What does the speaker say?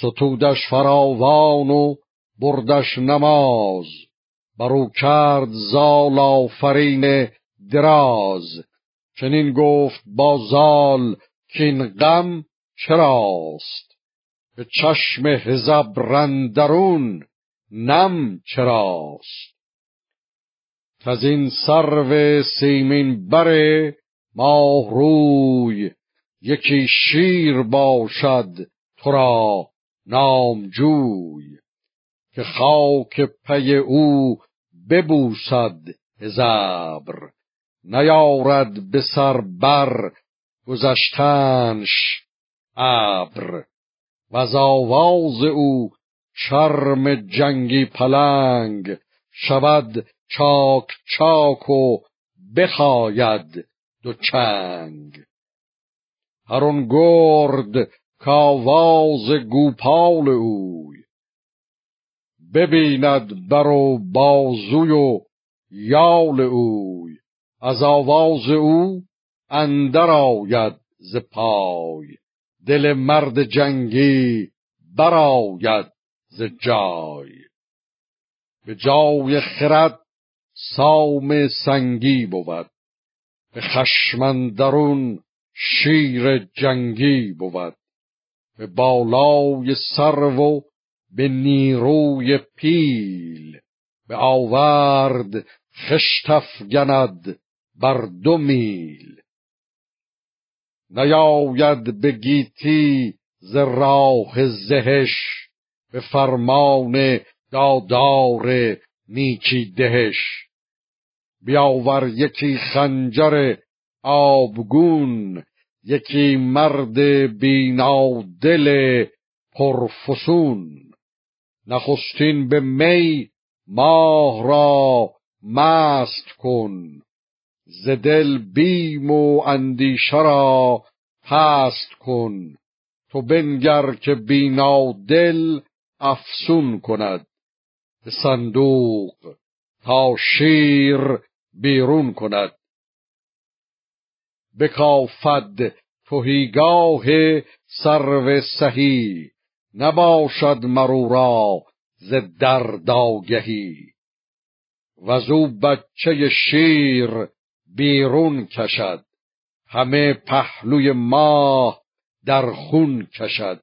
ستودش فراوان و بردش نماز. برو کرد زال آفرین دراز. چنین گفت با زال که این غم چراست. به چشم هزب رندرون نم چراست. از این سرو سیمین بره ماه روی یکی شیر باشد تو را نامجوی که خاک پی او ببوسد هزبر نیارد به سر بر گذشتنش ابر. و از آواز او چرم جنگی پلنگ شود چاک چاک و بخاید دو چنگ. هرون گرد کاواز گوپال اوی ببیند بر و بازوی و یال اوی از آواز او اندر آید ز پای دل مرد جنگی براید ز جای به جای خرد سام سنگی بود به خشمندرون شیر جنگی بود به بالای سرو و به نیروی پیل. به آورد خشتف گند بر دو میل. نیاید به گیتی ز راه زهش به فرمان دادار نیکی دهش. بیاور یکی خنجر آبگون یکی مرد بینادل پرفسون. نخستین به می ماه را مست کن. ز دل بیم و اندیشه را پست کن. تو بنگر که بینادل افسون کند. صندوق تا شیر بیرون کند. بکافد تهیگاه سرو سهی. نباشد مرو را ز درد آگهی وزو بچه شیر بیرون کشد. همه پهلوی ماه در خون کشد.